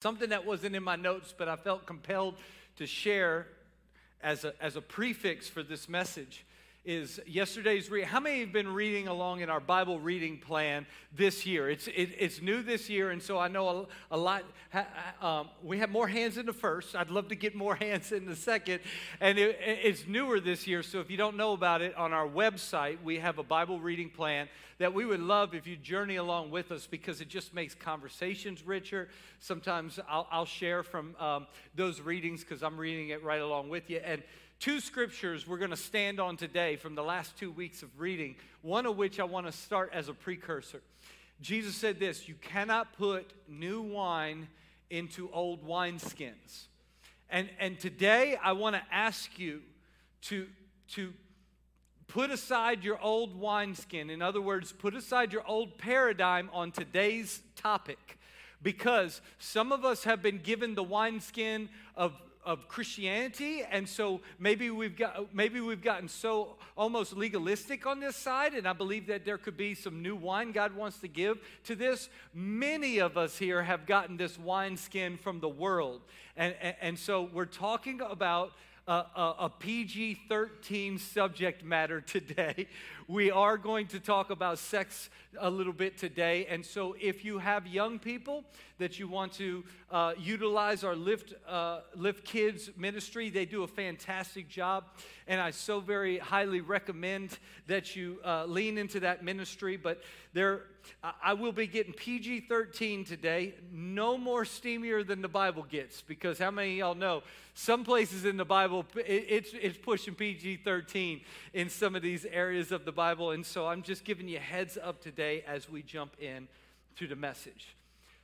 something that wasn't in my notes, but I felt compelled to share as a, as a prefix for this message is yesterday's read. How many have been reading along in our Bible reading plan this year? It's, it, it's new this year, and so I know a, a lot. Um, we have more hands in the first. I'd love to get more hands in the second. And it, it's newer this year, so if you don't know about it, on our website, we have a Bible reading plan that we would love if you journey along with us because it just makes conversations richer. Sometimes I'll, I'll share from um, those readings because I'm reading it right along with you. And two scriptures we're going to stand on today from the last two weeks of reading, one of which I want to start as a precursor. Jesus said this You cannot put new wine into old wineskins. And, and today I want to ask you to, to put aside your old wineskin. In other words, put aside your old paradigm on today's topic. Because some of us have been given the wineskin of of Christianity, and so maybe we've got maybe we've gotten so almost legalistic on this side, and I believe that there could be some new wine God wants to give to this. Many of us here have gotten this wineskin from the world, and, and, and so we're talking about a, a, a PG 13 subject matter today. We are going to talk about sex a little bit today. And so, if you have young people that you want to uh, utilize our Lift, uh, Lift Kids ministry, they do a fantastic job. And I so very highly recommend that you uh, lean into that ministry. But there, I will be getting PG 13 today. No more steamier than the Bible gets, because how many y'all know some places in the Bible, it's, it's pushing PG 13 in some of these areas of the Bible. And so I'm just giving you heads up today as we jump in to the message.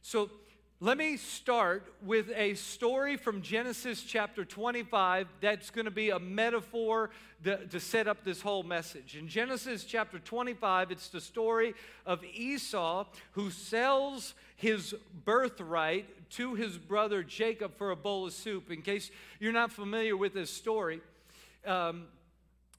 So let me start with a story from Genesis chapter 25 that's going to be a metaphor to, to, set up this whole message. In Genesis chapter 25, it's the story of Esau who sells his birthright to his brother Jacob for a bowl of soup. In case you're not familiar with this story, um,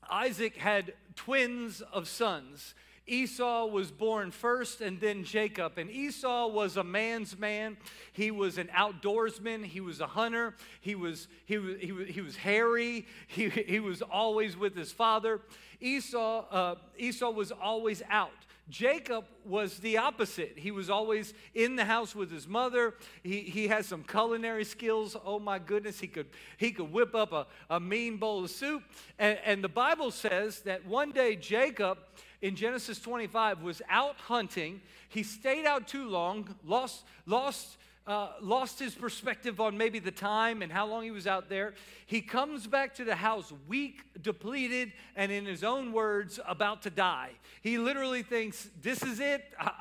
Isaac had twins of sons. Esau was born first and then Jacob. And Esau was a man's man. He was an outdoorsman. He was a hunter. He was, he was, he was, he was hairy. He, he was always with his father. Esau, uh, Esau was always out. Jacob was the opposite. He was always in the house with his mother. He, he has some culinary skills. Oh my goodness, he could, he could whip up a, a mean bowl of soup. And, and the Bible says that one day Jacob in Genesis 25 was out hunting. He stayed out too long, lost, lost, uh, lost his perspective on maybe the time and how long he was out there. He comes back to the house weak, depleted, and in his own words, about to die. He literally thinks, This is it. I,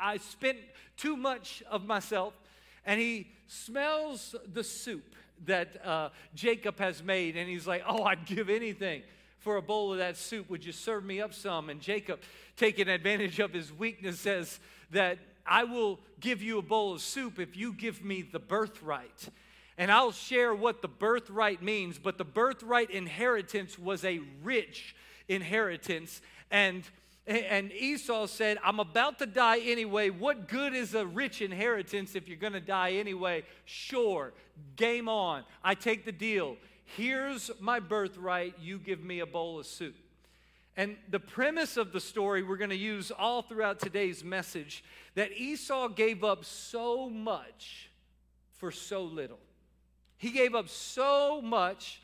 I, I, spent too much of myself. And he smells the soup that uh, Jacob has made, and he's like, Oh, I'd give anything for a bowl of that soup. Would you serve me up some? And Jacob, taking advantage of his weakness, says that I will give you a bowl of soup if you give me the birthright. And I'll share what the birthright means, but the birthright inheritance was a rich inheritance. And and Esau said, I'm about to die anyway. What good is a rich inheritance if you're going to die anyway? Sure, game on. I take the deal. Here's my birthright, you give me a bowl of soup. And the premise of the story we're going to use all throughout today's message that Esau gave up so much for so little. He gave up so much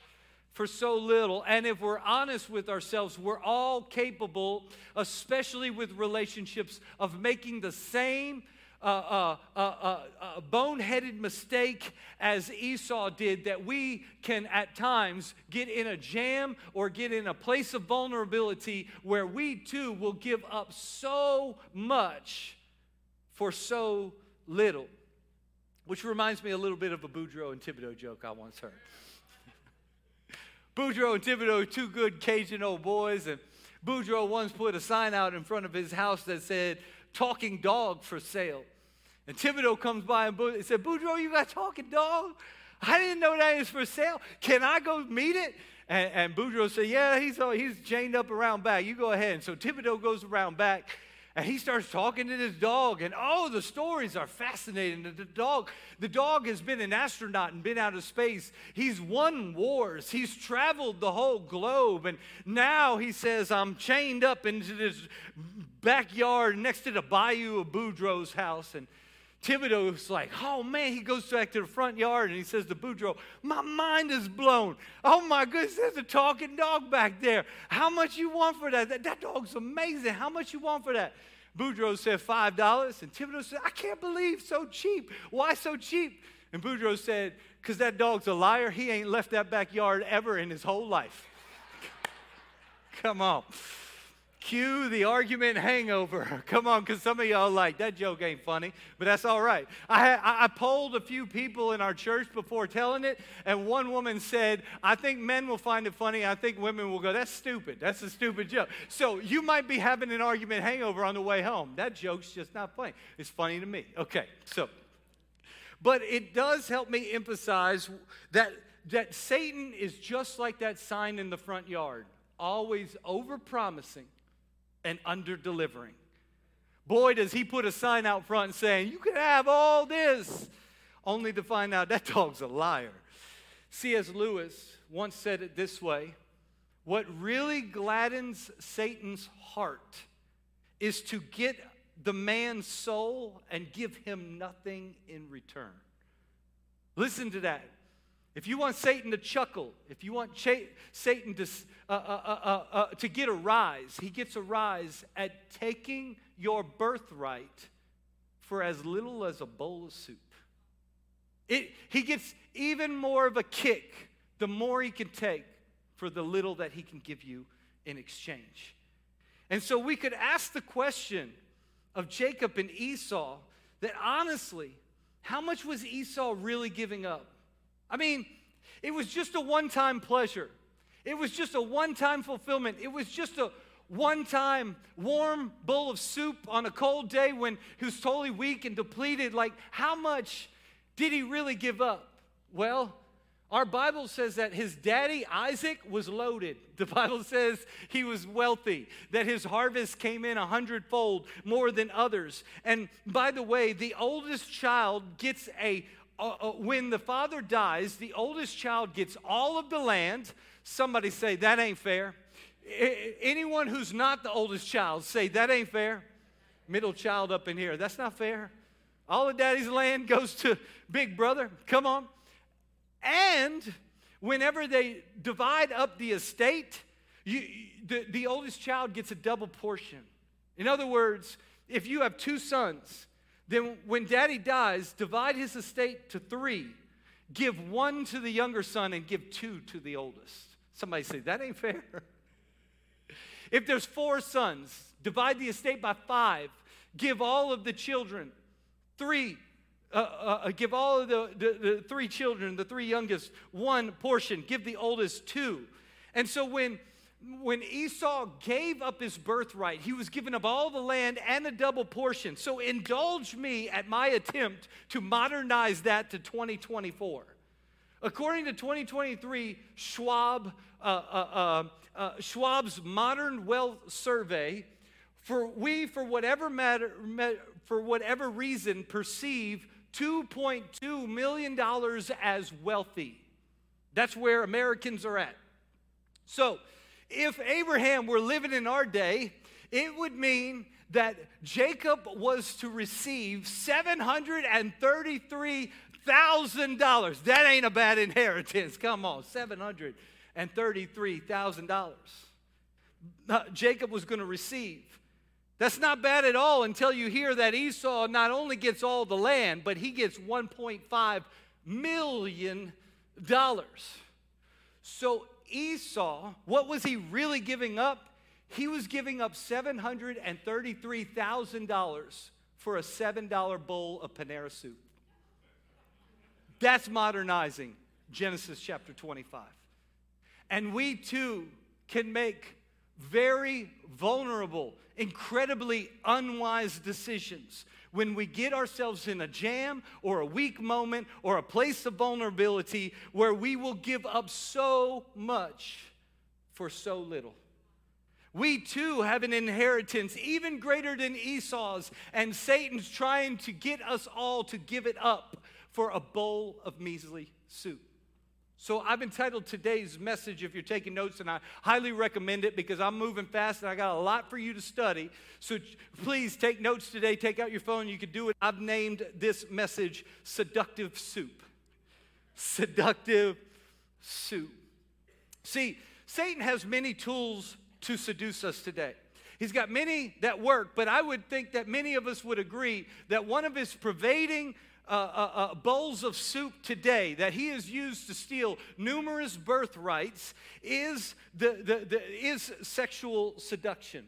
for so little. And if we're honest with ourselves, we're all capable, especially with relationships, of making the same a, a, a, boneheaded mistake as Esau did that we can at times get in a jam or get in a place of vulnerability where we too will give up so much for so little. Which reminds me a little bit of a Boudreaux and Thibodeau joke I once heard. Boudreaux and Thibodeau, two good Cajun old boys, and Boudreaux once put a sign out in front of his house that said, talking dog for sale. And Thibodeau comes by and said, Boudreaux, you got talking dog? I didn't know that is for sale. Can I go meet it? And, and Boudreaux said, Yeah, he's, uh, he's chained up around back. You go ahead. And so Thibodeau goes around back and he starts talking to this dog, and oh, the stories are fascinating. The dog, the dog has been an astronaut and been out of space. He's won wars. He's traveled the whole globe, and now he says, "I'm chained up into this backyard next to the bayou of Boudreaux's house." And Thibodeau's like, oh man, he goes back to the front yard and he says to Boudreaux, my mind is blown. Oh my goodness, there's a talking dog back there. How much you want for that? That, that dog's amazing. How much you want for that? Boudreaux said $5 and Thibodeau said, I can't believe so cheap. Why so cheap? And Boudreaux said, because that dog's a liar. He ain't left that backyard ever in his whole life. Come on. Cue the argument hangover. Come on, because some of y'all like that joke ain't funny, but that's all right. I, I, I polled a few people in our church before telling it, and one woman said, I think men will find it funny. I think women will go, That's stupid. That's a stupid joke. So you might be having an argument hangover on the way home. That joke's just not funny. It's funny to me. Okay, so, but it does help me emphasize that, that Satan is just like that sign in the front yard, always over promising and under delivering. Boy, does he put a sign out front saying, You can have all this, only to find out that dog's a liar. C.S. Lewis once said it this way What really gladdens Satan's heart is to get the man's soul and give him nothing in return. Listen to that. If you want Satan to chuckle, if you want Ch- Satan to, uh, uh, uh, uh, to get a rise, he gets a rise at taking your birthright for as little as a bowl of soup. It, he gets even more of a kick the more he can take for the little that he can give you in exchange. And so we could ask the question of Jacob and Esau that honestly, how much was Esau really giving up? I mean, it was just a one time pleasure. It was just a one time fulfillment. It was just a one time warm bowl of soup on a cold day when he was totally weak and depleted. Like, how much did he really give up? Well, our Bible says that his daddy Isaac was loaded. The Bible says he was wealthy, that his harvest came in a hundredfold more than others. And by the way, the oldest child gets a uh, uh, when the father dies, the oldest child gets all of the land. Somebody say, that ain't fair. I, anyone who's not the oldest child, say, that ain't fair. Middle child up in here, that's not fair. All of daddy's land goes to big brother. Come on. And whenever they divide up the estate, you, the, the oldest child gets a double portion. In other words, if you have two sons, then, when daddy dies, divide his estate to three. Give one to the younger son and give two to the oldest. Somebody say, that ain't fair. if there's four sons, divide the estate by five. Give all of the children three. Uh, uh, uh give all of the, the, the three children, the three youngest, one portion. Give the oldest two. And so when when Esau gave up his birthright, he was given up all the land and a double portion. So indulge me at my attempt to modernize that to 2024. According to 2023 Schwab, uh, uh, uh, uh, Schwab's Modern Wealth Survey, for we, for whatever matter, for whatever reason, perceive 2.2 million dollars as wealthy. That's where Americans are at. So if Abraham were living in our day, it would mean that Jacob was to receive $733,000. That ain't a bad inheritance. Come on, $733,000. Uh, Jacob was going to receive. That's not bad at all until you hear that Esau not only gets all the land, but he gets $1.5 million. So Esau, what was he really giving up? He was giving up $733,000 for a $7 bowl of Panera soup. That's modernizing Genesis chapter 25. And we too can make very vulnerable, incredibly unwise decisions when we get ourselves in a jam or a weak moment or a place of vulnerability where we will give up so much for so little. We too have an inheritance even greater than Esau's, and Satan's trying to get us all to give it up for a bowl of measly soup. So I've entitled today's message, if you're taking notes, and I highly recommend it because I'm moving fast and I got a lot for you to study. So please take notes today, take out your phone, you can do it. I've named this message Seductive Soup. Seductive Soup. See, Satan has many tools to seduce us today. He's got many that work, but I would think that many of us would agree that one of his pervading uh, uh, bowls of soup today that he has used to steal numerous birthrights is, the, the, the, is sexual seduction.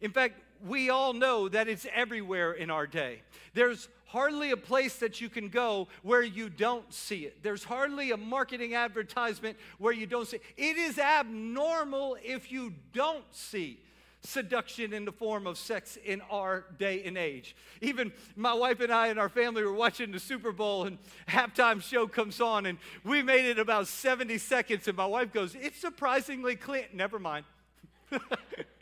In fact, we all know that it's everywhere in our day. There's hardly a place that you can go where you don't see it. There's hardly a marketing advertisement where you don't see it. It is abnormal if you don't see seduction in the form of sex in our day and age. Even my wife and I and our family were watching the Super Bowl and halftime show comes on and we made it about 70 seconds and my wife goes, "It's surprisingly clean." Never mind.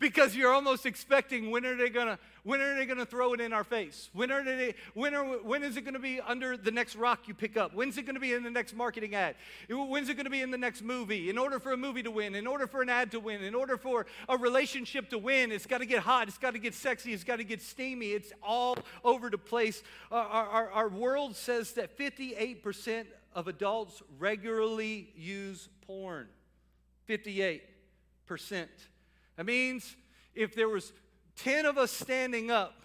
because you're almost expecting when are they gonna when are they gonna throw it in our face? When are they when are when is it gonna be under the next rock you pick up? When's it gonna be in the next marketing ad? When's it gonna be in the next movie? In order for a movie to win, in order for an ad to win, in order for a relationship to win, it's got to get hot, it's got to get sexy, it's got to get steamy. It's all over the place. Our, our, our world says that 58% of adults regularly use porn. 58%. That means if there was 10 of us standing up,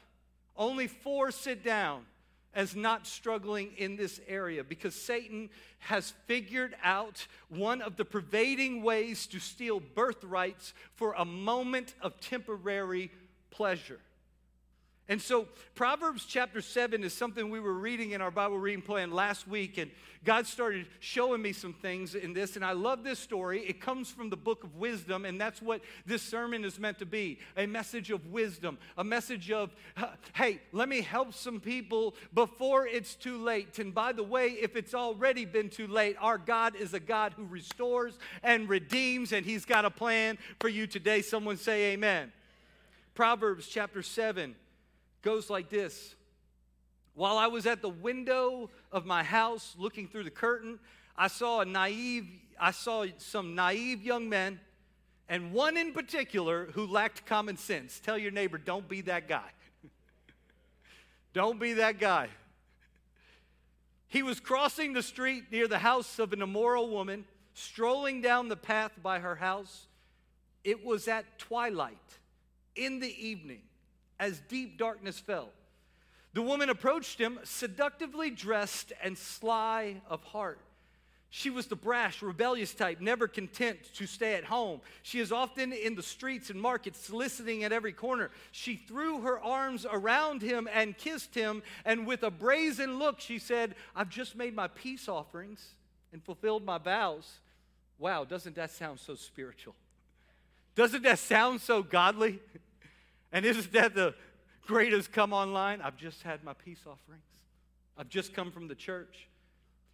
only four sit down as not struggling in this area because Satan has figured out one of the pervading ways to steal birthrights for a moment of temporary pleasure. And so, Proverbs chapter 7 is something we were reading in our Bible reading plan last week, and God started showing me some things in this. And I love this story. It comes from the book of wisdom, and that's what this sermon is meant to be a message of wisdom, a message of, hey, let me help some people before it's too late. And by the way, if it's already been too late, our God is a God who restores and redeems, and He's got a plan for you today. Someone say, Amen. Proverbs chapter 7 goes like this While I was at the window of my house looking through the curtain, I saw a naive, I saw some naive young men, and one in particular who lacked common sense. Tell your neighbor, don't be that guy. don't be that guy. He was crossing the street near the house of an immoral woman, strolling down the path by her house. It was at twilight in the evening as deep darkness fell. The woman approached him, seductively dressed and sly of heart. She was the brash, rebellious type, never content to stay at home. She is often in the streets and markets, soliciting at every corner. She threw her arms around him and kissed him, and with a brazen look, she said, I've just made my peace offerings and fulfilled my vows. Wow, doesn't that sound so spiritual? Doesn't that sound so godly? And isn't that the greatest come online? I've just had my peace offerings. I've just come from the church.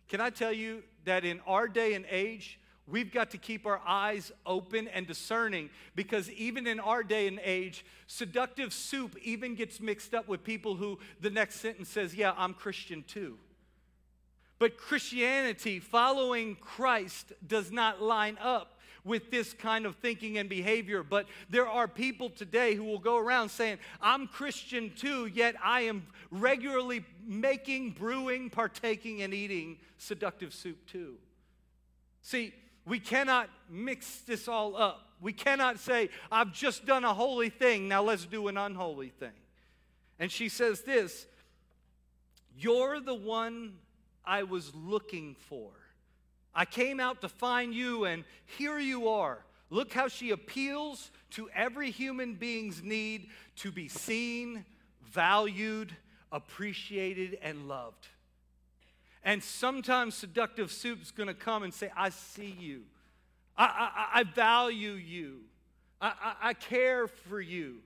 Can I tell you that in our day and age, we've got to keep our eyes open and discerning because even in our day and age, seductive soup even gets mixed up with people who the next sentence says, Yeah, I'm Christian too. But Christianity, following Christ, does not line up with this kind of thinking and behavior. But there are people today who will go around saying, I'm Christian too, yet I am regularly making, brewing, partaking, and eating seductive soup too. See, we cannot mix this all up. We cannot say, I've just done a holy thing, now let's do an unholy thing. And she says this You're the one I was looking for. I came out to find you, and here you are. Look how she appeals to every human being's need to be seen, valued, appreciated, and loved. And sometimes seductive soup's gonna come and say, I see you. I, I, I value you. I, I, I care for you.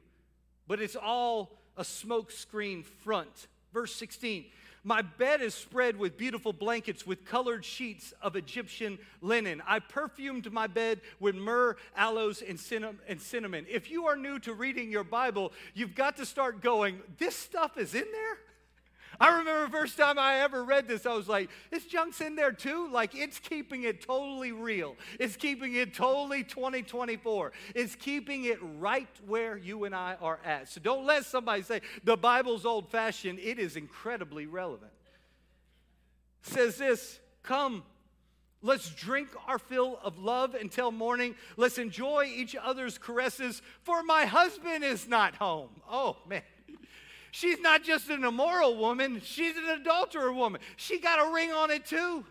But it's all a smokescreen front. Verse 16 My bed is spread with beautiful blankets with colored sheets of Egyptian linen. I perfumed my bed with myrrh, aloes, and cinnamon. If you are new to reading your Bible, you've got to start going, This stuff is in there? I remember first time I ever read this, I was like, this junk's in there too? Like, it's keeping it totally real. It's keeping it totally 2024. It's keeping it right where you and I are at. So don't let somebody say the Bible's old fashioned. It is incredibly relevant. says this Come, Let's drink our fill of love until morning. Let's enjoy each other's caresses, for my husband is not home. Oh, man. She's not just an immoral woman, she's an adulterer woman. She got a ring on it too.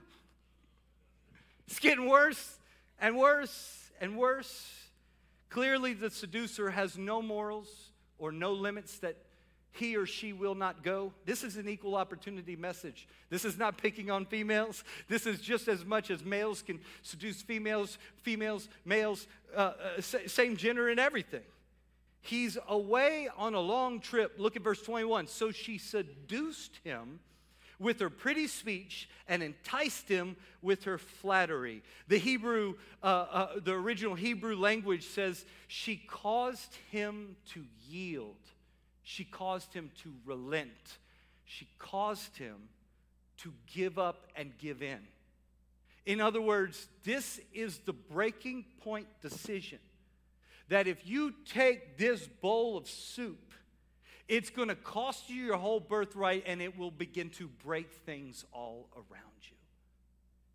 It's getting worse and worse and worse. Clearly, the seducer has no morals or no limits that he or she will not go. This is an equal opportunity message. This is not picking on females. This is just as much as males can seduce females, females, males, uh, uh, same gender and everything. He's away on a long trip. Look at verse 21. So she seduced him with her pretty speech and enticed him with her flattery. The Hebrew, uh, uh, the original Hebrew language says she caused him to yield. She caused him to relent. She caused him to give up and give in. In other words, this is the breaking point decision that if you take this bowl of soup, it's going to cost you your whole birthright and it will begin to break things all around you.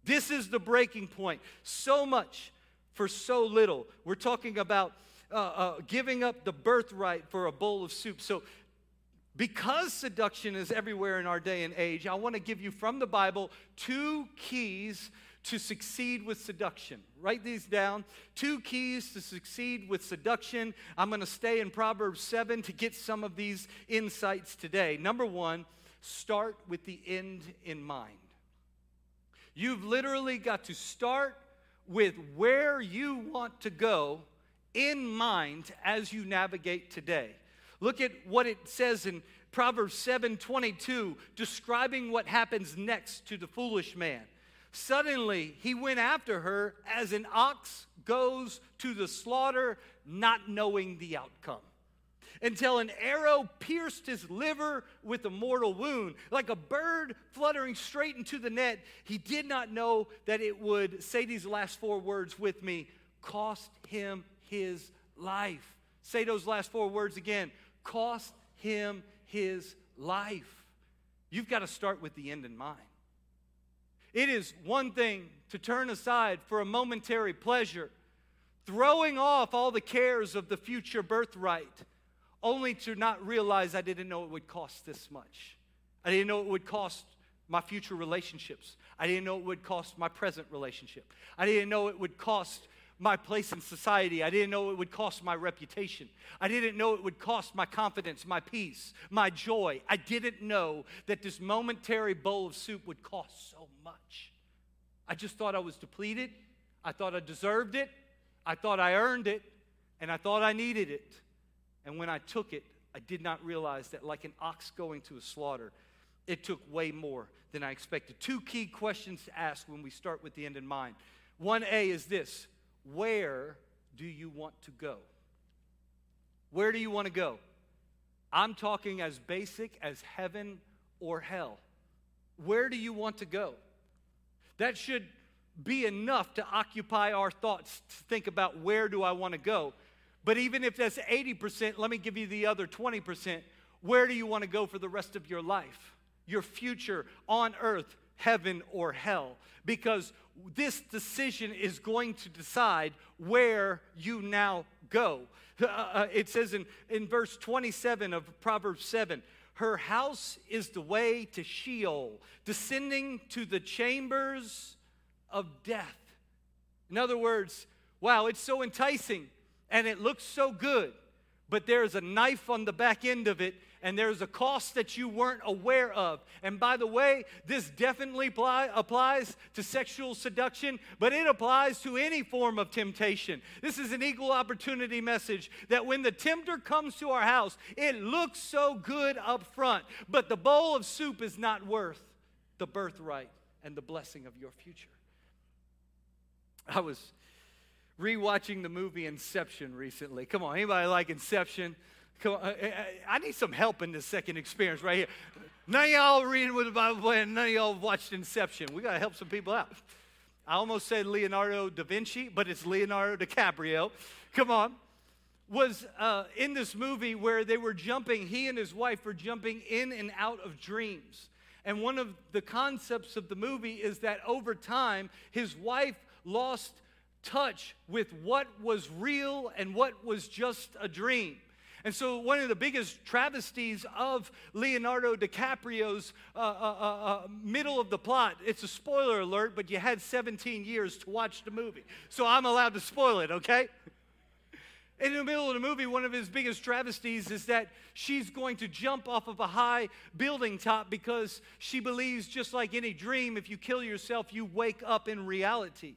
This is the breaking point. So much for so little. We're talking about uh, uh, giving up the birthright for a bowl of soup. So, because seduction is everywhere in our day and age, I want to give you from the Bible two keys to succeed with seduction. Write these down. Two keys to succeed with seduction. I'm going to stay in Proverbs 7 to get some of these insights today. Number one, start with the end in mind. You've literally got to start with where you want to go in mind as you navigate today. Look at what it says in Proverbs 7:22 describing what happens next to the foolish man. Suddenly, he went after her as an ox goes to the slaughter, not knowing the outcome. Until an arrow pierced his liver with a mortal wound. Like a bird fluttering straight into the net, he did not know that it would, say these last four words with me, cost him his life. Say those last four words again cost him his life. You've got to start with the end in mind. It is one thing to turn aside for a momentary pleasure, throwing off all the cares of the future birthright, only to not realize I didn't know it would cost this much. I didn't know it would cost my future relationships. I didn't know it would cost my present relationship. I didn't know it would cost my place in society. I didn't know it would cost my reputation. I didn't know it would cost my confidence, my peace, my joy. I didn't know that this momentary bowl of soup would cost so much. I just thought I was depleted. I thought I deserved it. I thought I earned it. And I thought I needed it. And when I took it, I did not realize that, like an ox going to a slaughter, it took way more than I expected. Two key questions to ask when we start with the end in mind. 1A is this where do you want to go? Where do you want to go? I'm talking as basic as heaven or hell. Where do you want to go? That should be enough to occupy our thoughts to think about where do I want to go. But even if that's 80%, let me give you the other 20%. Where do you want to go for the rest of your life? Your future on earth, heaven or hell? Because this decision is going to decide where you now go. Uh, uh, it says in, in verse 27 of Proverbs 7 Her house is the way to Sheol, descending to the chambers of death. In other words, wow, it's so enticing and it looks so good, but there's a knife on the back end of it and there's a cost that you weren't aware of. And by the way, this definitely applies to sexual seduction, but it applies to any form of temptation. This is an equal opportunity message that when the tempter comes to our house, it looks so good up front, but the bowl of soup is not worth the birthright and the blessing of your future. I was rewatching the movie Inception recently. Come on, anybody like Inception? Come on, I need some help in this second experience right here. None of y'all reading with the Bible and none of y'all watched Inception. We got to help some people out. I almost said Leonardo da Vinci, but it's Leonardo DiCaprio. Come on. Was uh, in this movie where they were jumping, he and his wife were jumping in and out of dreams. And one of the concepts of the movie is that over time, his wife lost touch with what was real and what was just a dream. And so, one of the biggest travesties of Leonardo DiCaprio's uh, uh, uh, uh, middle of the plot, it's a spoiler alert, but you had 17 years to watch the movie. So, I'm allowed to spoil it, okay? In the middle of the movie, one of his biggest travesties is that she's going to jump off of a high building top because she believes, just like any dream, if you kill yourself, you wake up in reality.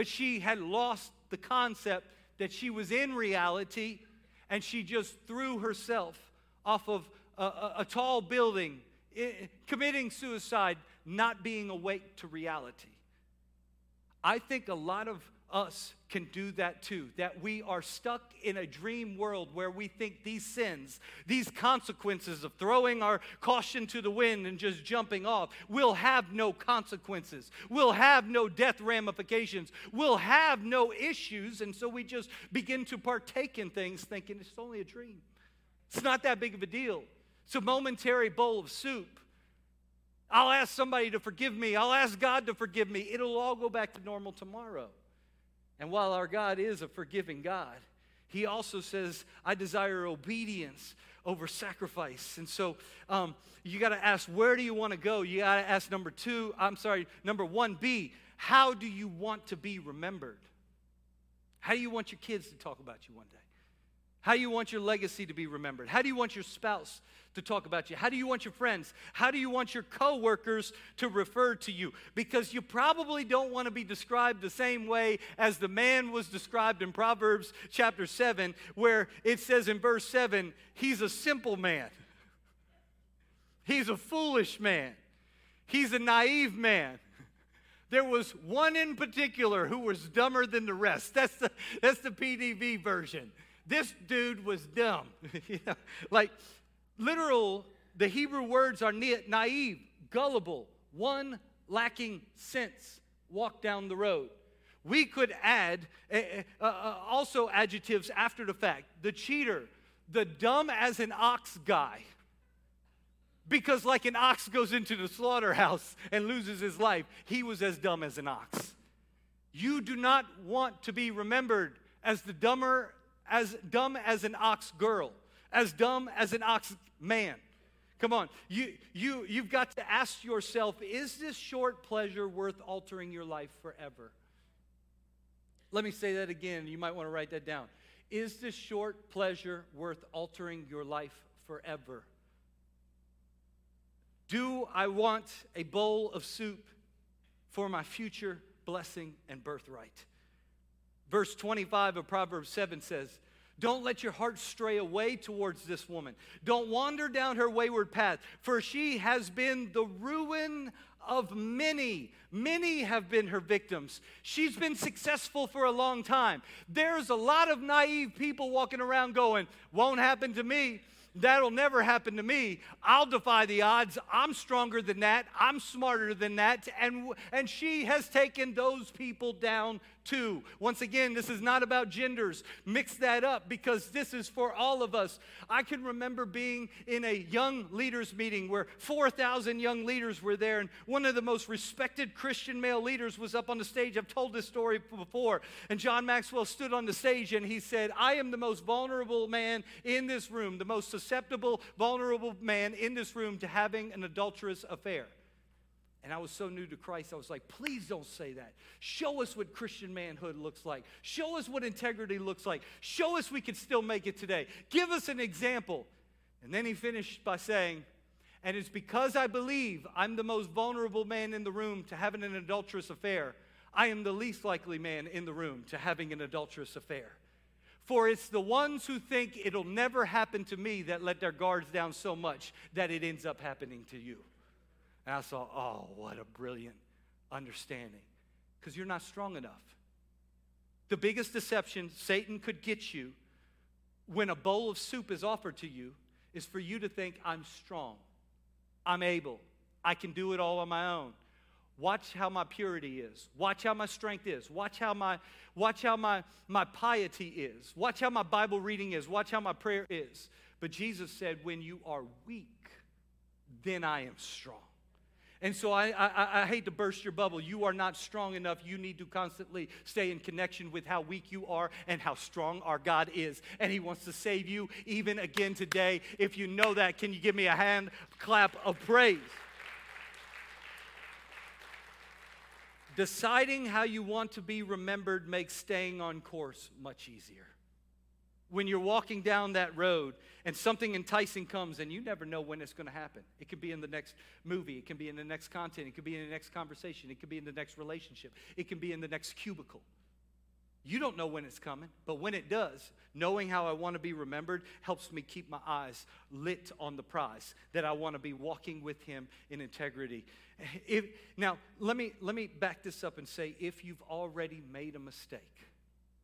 But she had lost the concept that she was in reality and she just threw herself off of a, a, a tall building, committing suicide, not being awake to reality. I think a lot of us can do that too. That we are stuck in a dream world where we think these sins, these consequences of throwing our caution to the wind and just jumping off, will have no consequences, will have no death ramifications, will have no issues. And so we just begin to partake in things thinking it's only a dream. It's not that big of a deal. It's a momentary bowl of soup. I'll ask somebody to forgive me. I'll ask God to forgive me. It'll all go back to normal tomorrow. And while our God is a forgiving God, He also says, I desire obedience over sacrifice. And so um, you got to ask, where do you want to go? You got to ask number two, I'm sorry, number one, B, how do you want to be remembered? How do you want your kids to talk about you one day? How do you want your legacy to be remembered? How do you want your spouse to talk about you? How do you want your friends? How do you want your coworkers to refer to you? Because you probably don't want to be described the same way as the man was described in Proverbs chapter 7, where it says in verse 7, he's a simple man. He's a foolish man. He's a naive man. There was one in particular who was dumber than the rest. That's the, that's the PDV version. This dude was dumb. you know, like, literal, the Hebrew words are naive, gullible, one lacking sense, walk down the road. We could add uh, uh, also adjectives after the fact the cheater, the dumb as an ox guy. Because, like an ox goes into the slaughterhouse and loses his life, he was as dumb as an ox. You do not want to be remembered as the dumber as dumb as an ox girl, as dumb as an ox man. Come on, you, you, you've got to ask yourself is this short pleasure worth altering your life forever? Let me say that again. You might want to write that down. Is this short pleasure worth altering your life forever? Do I want a bowl of soup for my future blessing and birthright? Verse 25 of Proverbs 7 says, Don't let your heart stray away towards this woman. Don't wander down her wayward path, for she has been the ruin of many. Many have been her victims. She's been successful for a long time. There's a lot of naive people walking around going, Won't happen to me. That'll never happen to me. I'll defy the odds. I'm stronger than that. I'm smarter than that. And, and she has taken those people down too. Once again, this is not about genders. Mix that up because this is for all of us. I can remember being in a young leaders meeting where 4,000 young leaders were there, and one of the most respected Christian male leaders was up on the stage. I've told this story before. And John Maxwell stood on the stage and he said, I am the most vulnerable man in this room, the most susceptible, vulnerable man in this room to having an adulterous affair. And I was so new to Christ, I was like, please don't say that. Show us what Christian manhood looks like. Show us what integrity looks like. Show us we can still make it today. Give us an example. And then he finished by saying, And it's because I believe I'm the most vulnerable man in the room to having an adulterous affair, I am the least likely man in the room to having an adulterous affair. For it's the ones who think it'll never happen to me that let their guards down so much that it ends up happening to you. And I saw, oh, what a brilliant understanding. Because you're not strong enough. The biggest deception Satan could get you when a bowl of soup is offered to you is for you to think, I'm strong, I'm able, I can do it all on my own. Watch how my purity is. Watch how my strength is. Watch how my watch how my, my piety is. Watch how my Bible reading is. Watch how my prayer is. But Jesus said, when you are weak, then I am strong. And so I, I, I, hate to burst your bubble. You are not strong enough. You need to constantly stay in connection with how weak you are and how strong our God is. And He wants to save you even again today. If you know that, can you give me a hand clap of praise? Deciding how you want to be remembered makes staying on course much easier. When you're walking down that road and something enticing comes and you never know when it's going to happen. It could be in the next movie, it can be in the next content, it could be in the next conversation, it could be in the next relationship, it can be in the next cubicle. You don't know when it's coming, but when it does, knowing how I want to be remembered helps me keep my eyes lit on the prize that I want to be walking with Him in integrity. If, now, let me, let me back this up and say if you've already made a mistake,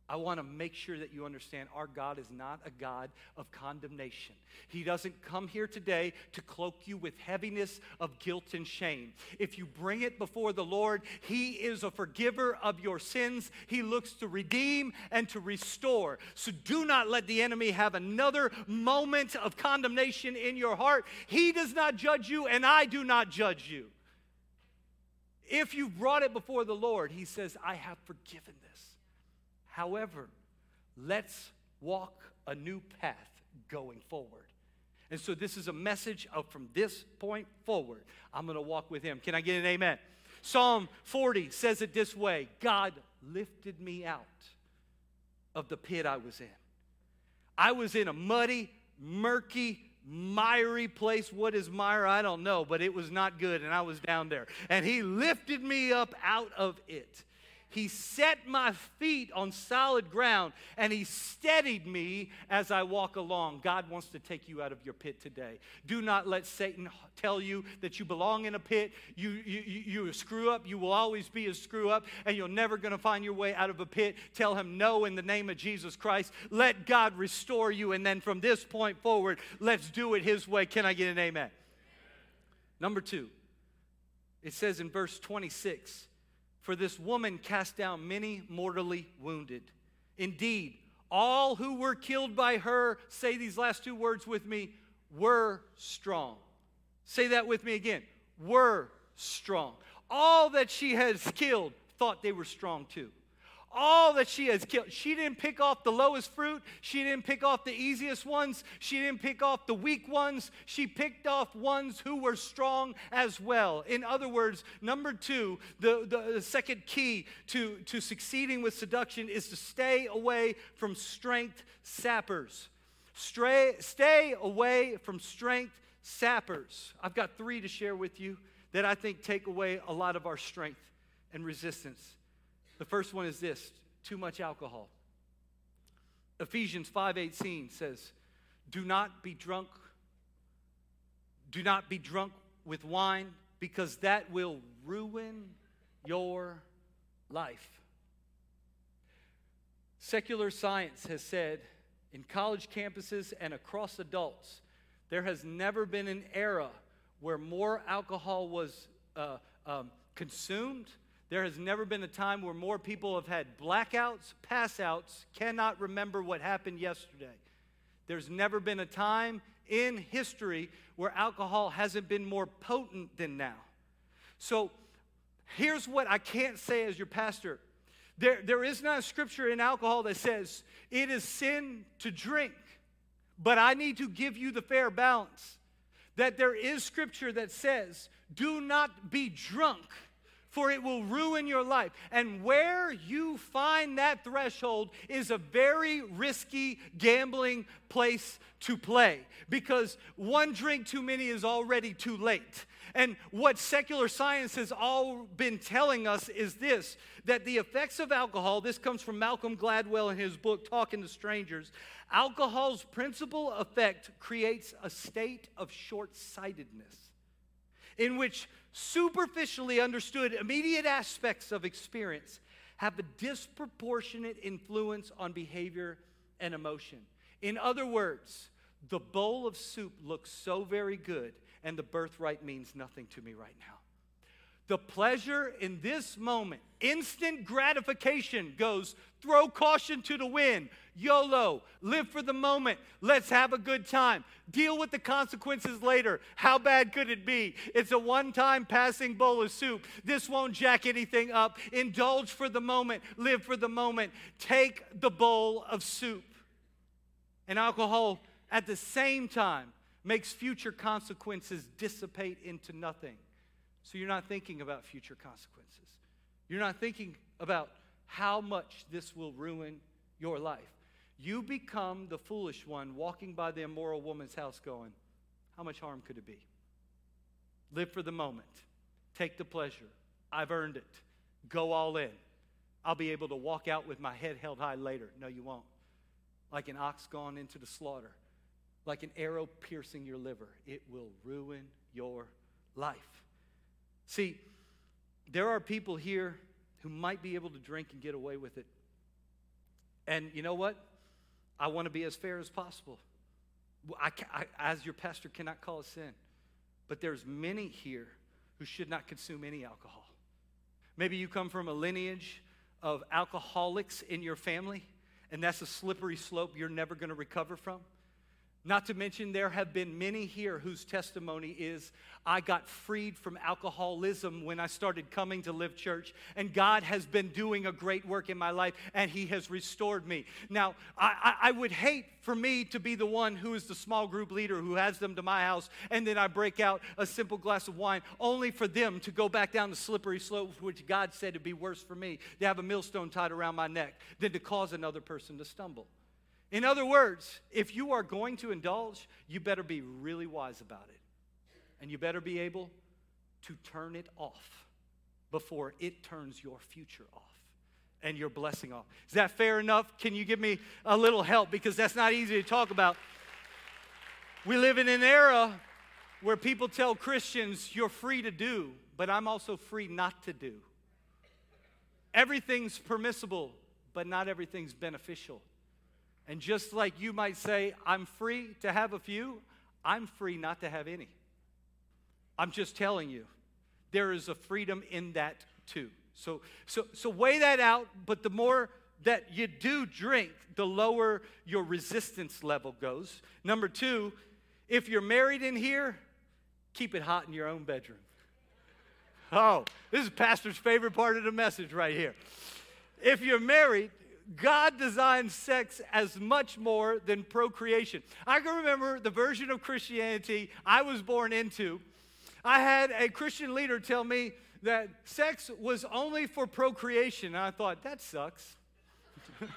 I want to make sure that you understand our God is not a God of condemnation. He doesn't come here today to cloak you with heaviness of guilt and shame. If you bring it before the Lord, He is a forgiver of your sins. He looks to redeem and to restore. So do not let the enemy have another moment of condemnation in your heart. He does not judge you, and I do not judge you. If you've brought it before the Lord, He says, I have forgiven this. However, let's walk a new path going forward. And so this is a message of from this point forward, I'm going to walk with him. Can I get an amen? Psalm 40 says it this way God lifted me out of the pit I was in. I was in a muddy, murky, miry place. What is mire? I don't know, but it was not good, and I was down there. And He lifted me up out of it. He set my feet on solid ground and He steadied me as I walk along. God wants to take you out of your pit today. Do not let Satan tell you that you belong in a pit. You, you, you, screw up. You will always be a screw up and you're never going to find your way out of a pit. Tell him no in the name of Jesus Christ. Let God restore you. And then from this point forward, let's do it His way. Can I get an amen? Number two, it says in verse 26 for this woman cast down many mortally wounded. Indeed, all who were killed by her, say these last two words with me, were strong. Say that with me again. Were strong. All that she has killed thought they were strong too all that she has killed. She didn't pick off the lowest fruit. She didn't pick off the easiest ones. She didn't pick off the weak ones. She picked off ones who were strong as well. In other words, number two, the, the, the second key to, to succeeding with seduction is to stay away from strength sappers. Stray, stay away from strength sappers. I've got three to share with you that I think take away a lot of our strength and resistance. The first one is this too much alcohol. Ephesians 5:18 says, "Do not be drunk do not be drunk with wine because that will ruin your life." Secular science has said in college campuses and across adults, there has never been an era where more alcohol was uh, um, consumed there has never been a time where more people have had blackouts, passouts, cannot remember what happened yesterday. There's never been a time in history where alcohol hasn't been more potent than now. So here's what I can't say as your pastor there, there is not a scripture in alcohol that says it is sin to drink, but I need to give you the fair balance. That there is scripture that says, do not be drunk for it will ruin your life. And where you find that threshold is a very risky gambling place to play because one drink too many is already too late. And what secular science has all been telling us is this that the effects of alcohol, this comes from Malcolm Gladwell in his book, Talking to Strangers, alcohol's principal effect creates a state of short sightedness in which superficially understood immediate aspects of experience have a disproportionate influence on behavior and emotion. In other words, the bowl of soup looks so very good and the birthright means nothing to me right now. The pleasure in this moment, instant gratification goes throw caution to the wind. YOLO, live for the moment. Let's have a good time. Deal with the consequences later. How bad could it be? It's a one time passing bowl of soup. This won't jack anything up. Indulge for the moment. Live for the moment. Take the bowl of soup. And alcohol at the same time makes future consequences dissipate into nothing. So you're not thinking about future consequences. You're not thinking about how much this will ruin your life. You become the foolish one walking by the immoral woman's house going, How much harm could it be? Live for the moment. Take the pleasure. I've earned it. Go all in. I'll be able to walk out with my head held high later. No, you won't. Like an ox gone into the slaughter like an arrow piercing your liver. It will ruin your life. See, there are people here who might be able to drink and get away with it. And you know what? I want to be as fair as possible. I, I, as your pastor, cannot call a sin. But there's many here who should not consume any alcohol. Maybe you come from a lineage of alcoholics in your family, and that's a slippery slope you're never going to recover from. Not to mention, there have been many here whose testimony is I got freed from alcoholism when I started coming to LiFT Church, and God has been doing a great work in my life, and He has restored me. Now, I, I, would hate for me to be the one who is the small group leader who has them to my house, and then I break out a simple glass of wine, only for them to go back down the slippery slope, which God said would be worse for me to have a millstone tied around my neck than to cause another person to stumble. In other words, if you are going to indulge, you better be really wise about it. And you better be able to turn it off before it turns your future off and your blessing off. Is that fair enough? Can you give me a little help? Because that's not easy to talk about. We live in an era where people tell Christians, you're free to do, but I'm also free not to do. Everything's permissible, but not everything's beneficial. And just like you might say, I'm free to have a few, I'm free not to have any. I'm just telling you, there is a freedom in that too. So, so, so weigh that out, but the more that you do drink, the lower your resistance level goes. Number two, if you're married in here, keep it hot in your own bedroom. Oh, this is Pastor's favorite part of the message right here. If you're married, God designed sex as much more than procreation. I can remember the version of Christianity I was born into. I had a Christian leader tell me that sex was only for procreation. And I thought, that sucks.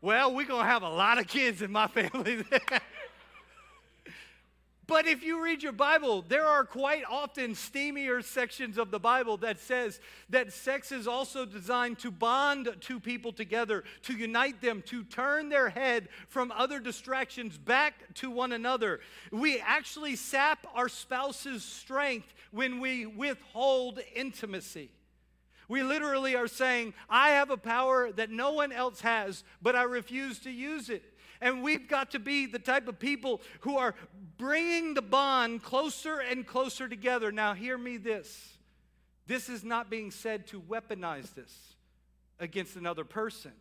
well, we're going to have a lot of kids in my family. But if you read your Bible, there are quite often steamier sections of the Bible that says that sex is also designed to bond two people together, to unite them, to turn their head from other distractions back to one another. We actually sap our spouse's strength when we withhold intimacy. We literally are saying, I have a power that no one else has, but I refuse to use it. And we've got to be the type of people who are bringing the bond closer and closer together. Now, hear me this this is not being said to weaponize this against another person.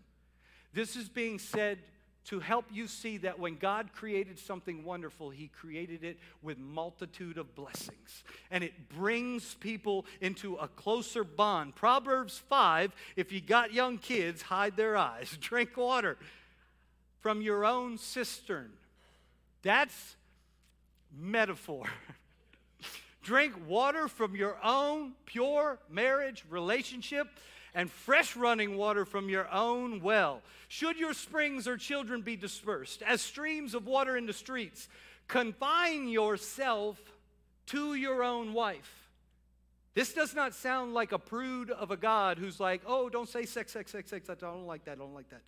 This is being said to help you see that when God created something wonderful, He created it with multitude of blessings. And it brings people into a closer bond. Proverbs 5 if you got young kids, hide their eyes, drink water from your own cistern. That's metaphor. Drink water from your own pure marriage relationship and fresh running water from your own well. Should your springs or children be dispersed as streams of water in the streets, confine yourself to your own wife. This does not sound like a prude of a God who's like, oh, don't say sex, sex, sex, sex. I don't like that. I don't like that.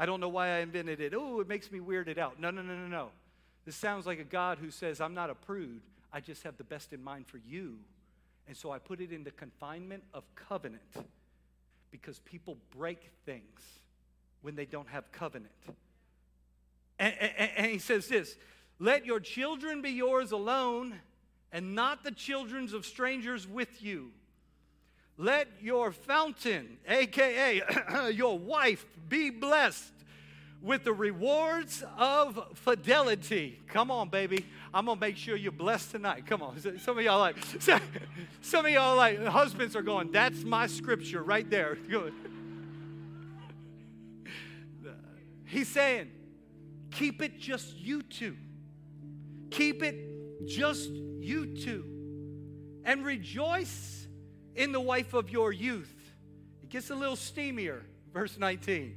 I don't know why I invented it. Oh, it makes me weirded out. No, no, no, no, no. This sounds like a God who says, I'm not a prude. I just have the best in mind for you. And so I put it in the confinement of covenant because people break things when they don't have covenant. And, and, and, he says this let your children be yours alone and not the children's of strangers with you. Let your fountain, aka your wife, be blessed with the rewards of fidelity. Come on, baby. I'm gonna make sure you're blessed tonight. Come on. Some of y'all like, some of y'all like, husbands are going, that's my scripture right there. He's saying, keep it just you two. Keep it just you two. And rejoice in the wife of your youth. It gets a little steamier, verse 19.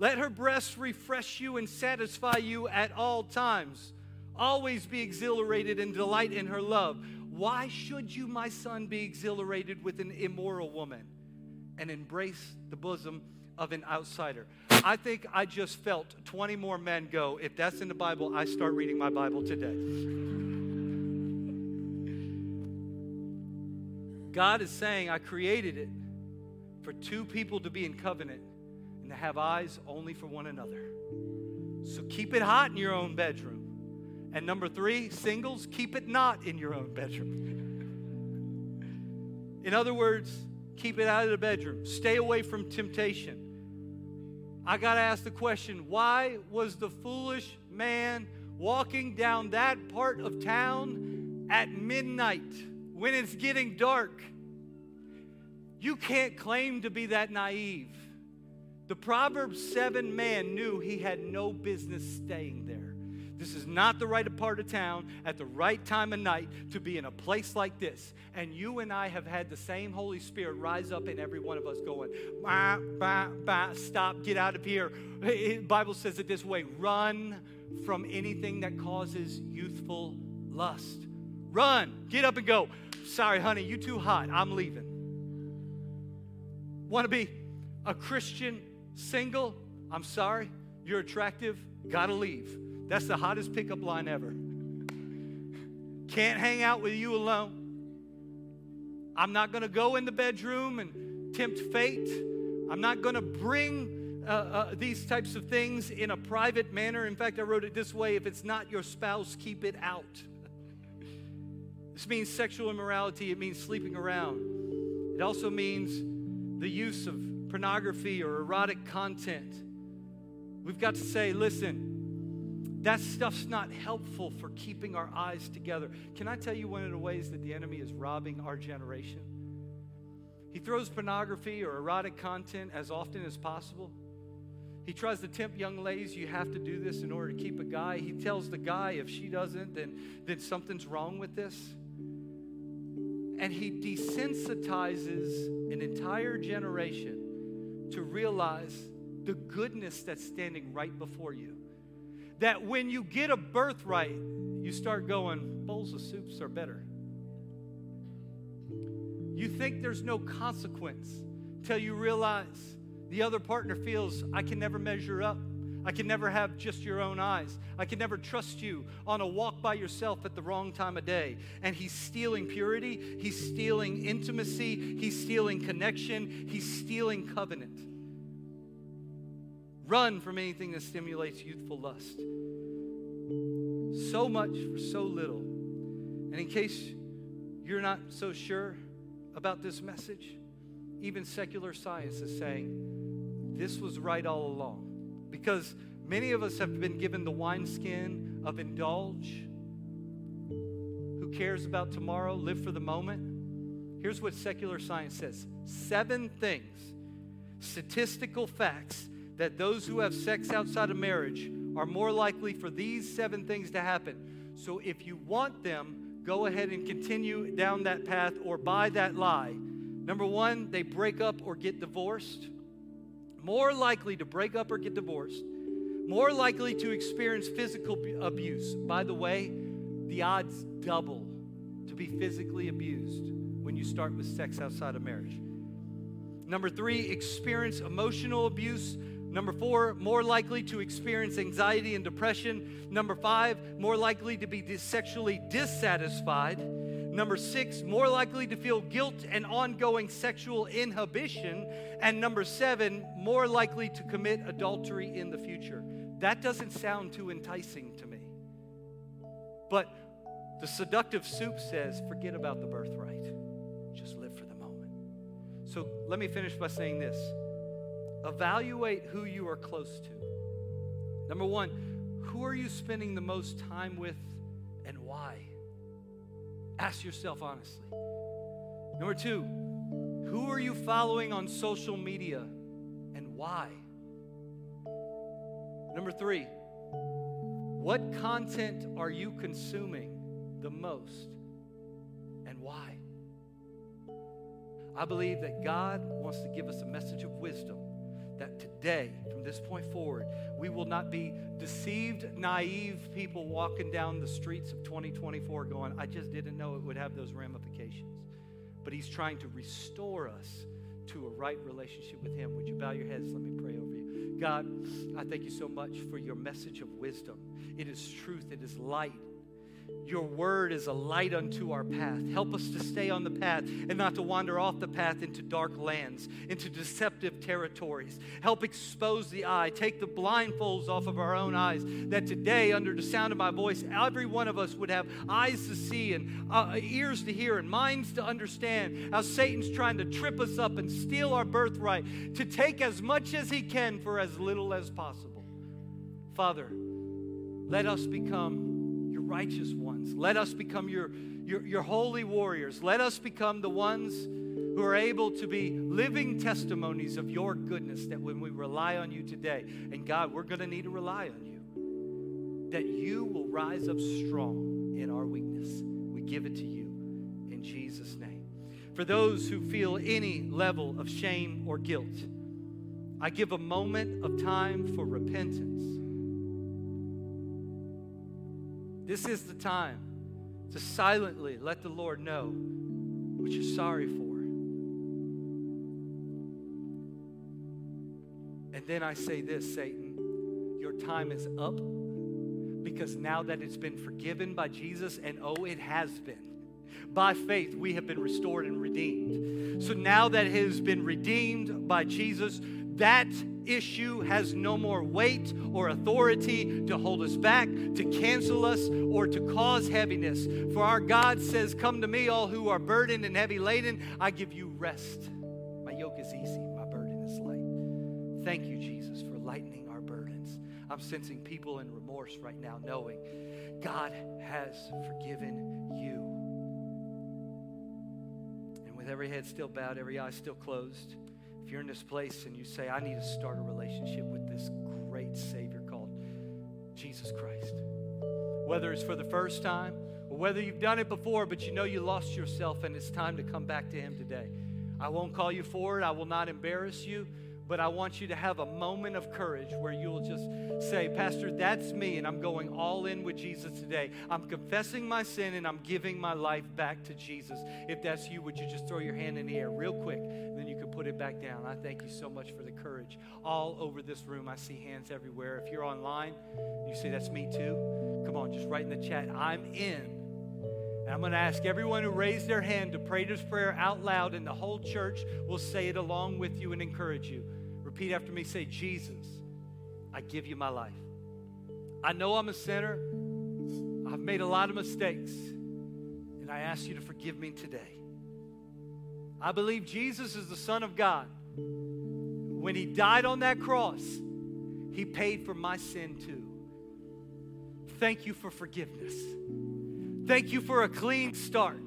Let her breasts refresh you and satisfy you at all times. Always be exhilarated and delight in her love. Why should you, my son, be exhilarated with an immoral woman and embrace the bosom of an outsider? I think I just felt 20 more men go, if that's in the Bible, I start reading my Bible today. God is saying, I created it for two people to be in covenant and to have eyes only for one another. So keep it hot in your own bedroom. And number three, singles, keep it not in your own bedroom. in other words, keep it out of the bedroom. Stay away from temptation. I got to ask the question why was the foolish man walking down that part of town at midnight when it's getting dark? You can't claim to be that naive. The Proverbs 7 man knew he had no business staying there. This is not the right part of town at the right time of night to be in a place like this. And you and I have had the same Holy Spirit rise up in every one of us going, bah, bah, bah, stop, get out of here. The Bible says it this way run from anything that causes youthful lust. Run, get up and go. Sorry, honey, you too hot. I'm leaving. Want to be a Christian single? I'm sorry, you're attractive, gotta leave. That's the hottest pickup line ever. Can't hang out with you alone. I'm not going to go in the bedroom and tempt fate. I'm not going to bring uh, uh, these types of things in a private manner. In fact, I wrote it this way if it's not your spouse, keep it out. This means sexual immorality, it means sleeping around. It also means the use of pornography or erotic content. We've got to say, listen, that stuff's not helpful for keeping our eyes together. Can I tell you one of the ways that the enemy is robbing our generation? He throws pornography or erotic content as often as possible. He tries to tempt young ladies, you have to do this in order to keep a guy. He tells the guy if she doesn't, then, then something's wrong with this. And he desensitizes an entire generation to realize the goodness that's standing right before you that when you get a birthright, you start going, bowls of soups are better. You think there's no consequence till you realize the other partner feels, I can never measure up. I can never have just your own eyes. I can never trust you on a walk by yourself at the wrong time of day. And he's stealing purity, he's stealing intimacy, he's stealing connection, he's stealing covenant. Run from anything that stimulates youthful lust. So much for so little. And in case you're not so sure about this message, even secular science is saying this was right all along. Because many of us have been given the wineskin of indulge. Who cares about tomorrow? Live for the moment. Here's what secular science says seven things, statistical facts that those who have sex outside of marriage are more likely for these seven things to happen. So if you want them, go ahead and continue down that path or buy that lie. Number one, they break up or get divorced. More likely to break up or get divorced. More likely to experience physical abuse. By the way, the odds double to be physically abused when you start with sex outside of marriage. Number three, experience emotional abuse. Number four, more likely to experience anxiety and depression. Number five, more likely to be sexually dissatisfied. Number six, more likely to feel guilt and ongoing sexual inhibition. And number seven, more likely to commit adultery in the future. That doesn't sound too enticing to me. But the seductive soup says, forget about the birthright. Just live for the moment. So let me finish by saying this evaluate who you are close to. Number one, who are you spending the most time with and why? Ask yourself honestly. Number two, who are you following on social media and why? Number three, what content are you consuming the most and why? I believe that God wants to give us a message of wisdom that today, from this point forward, we will not be deceived, naive people walking down the streets of 2024 going, I just didn't know it would have those ramifications. But He's trying to restore us to a right relationship with Him. Would you bow your heads? Let me pray over you. God, I thank you so much for your message of wisdom. It is truth, it is light, your word is a light unto our path. Help us to stay on the path and not to wander off the path into dark lands, into deceptive territories. Help expose the eye, take the blindfolds off of our own eyes, that today, under the sound of my voice, every one of us would have eyes to see and uh, ears to hear and minds to understand how Satan's trying to trip us up and steal our birthright, to take as much as he can for as little as possible. Father, let us become righteous ones. Let us become your, your, your holy warriors. Let us become the ones who are able to be living testimonies of your goodness that when we rely on you today, and God, we're going to need to rely on you, that you will rise up strong in our weakness. We give it to you in Jesus' name. For those who feel any level of shame or guilt, I give a moment of time for repentance This is the time to silently let the Lord know what you're sorry for. And then I say this Satan, your time is up because now that it's been forgiven by Jesus, and oh, it has been. By faith, we have been restored and redeemed. So now that it has been redeemed by Jesus, that issue has no more weight or authority to hold us back, to cancel us, or to cause heaviness. For our God says, Come to me, all who are burdened and heavy laden. I give you rest. My yoke is easy, my burden is light. Thank you, Jesus, for lightening our burdens. I'm sensing people in remorse right now, knowing God has forgiven you. And with every head still bowed, every eye still closed, if you're in this place and you say, I need to start a relationship with this great Savior called Jesus Christ, whether it's for the first time or whether you've done it before, but you know you lost yourself and it's time to come back to Him today. I won't call you forward, I will not embarrass you but I want you to have a moment of courage where you'll just say, Pastor, that's me, and I'm going all in with Jesus today. I'm confessing my sin and I'm giving my life back to Jesus. If that's you, would you just throw your hand in the air real quick, and then you put it back down. I thank you so much for the courage all over this room. I see hands everywhere. If you're online, you say, That's me too. Come on, just write in the chat, I'm in. And I'm going to ask everyone who raised their hand to pray this prayer out loud, and the whole church will say it along with you and encourage you. Repeat after me say, Jesus, I give you my life. I know I'm a sinner. I've made a lot of mistakes. And I ask you to forgive me today. I believe Jesus is the Son of God. When He died on that cross, He paid for my sin too. Thank you for forgiveness. Thank you for a clean start.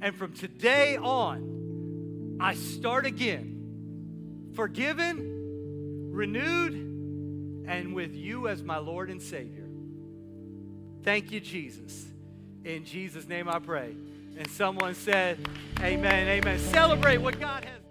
And from today on, I start again forgiven, renewed, and with you as my Lord and Savior. Thank you, Jesus. In Jesus' name I pray. And someone said, Amen, amen. Celebrate what God has.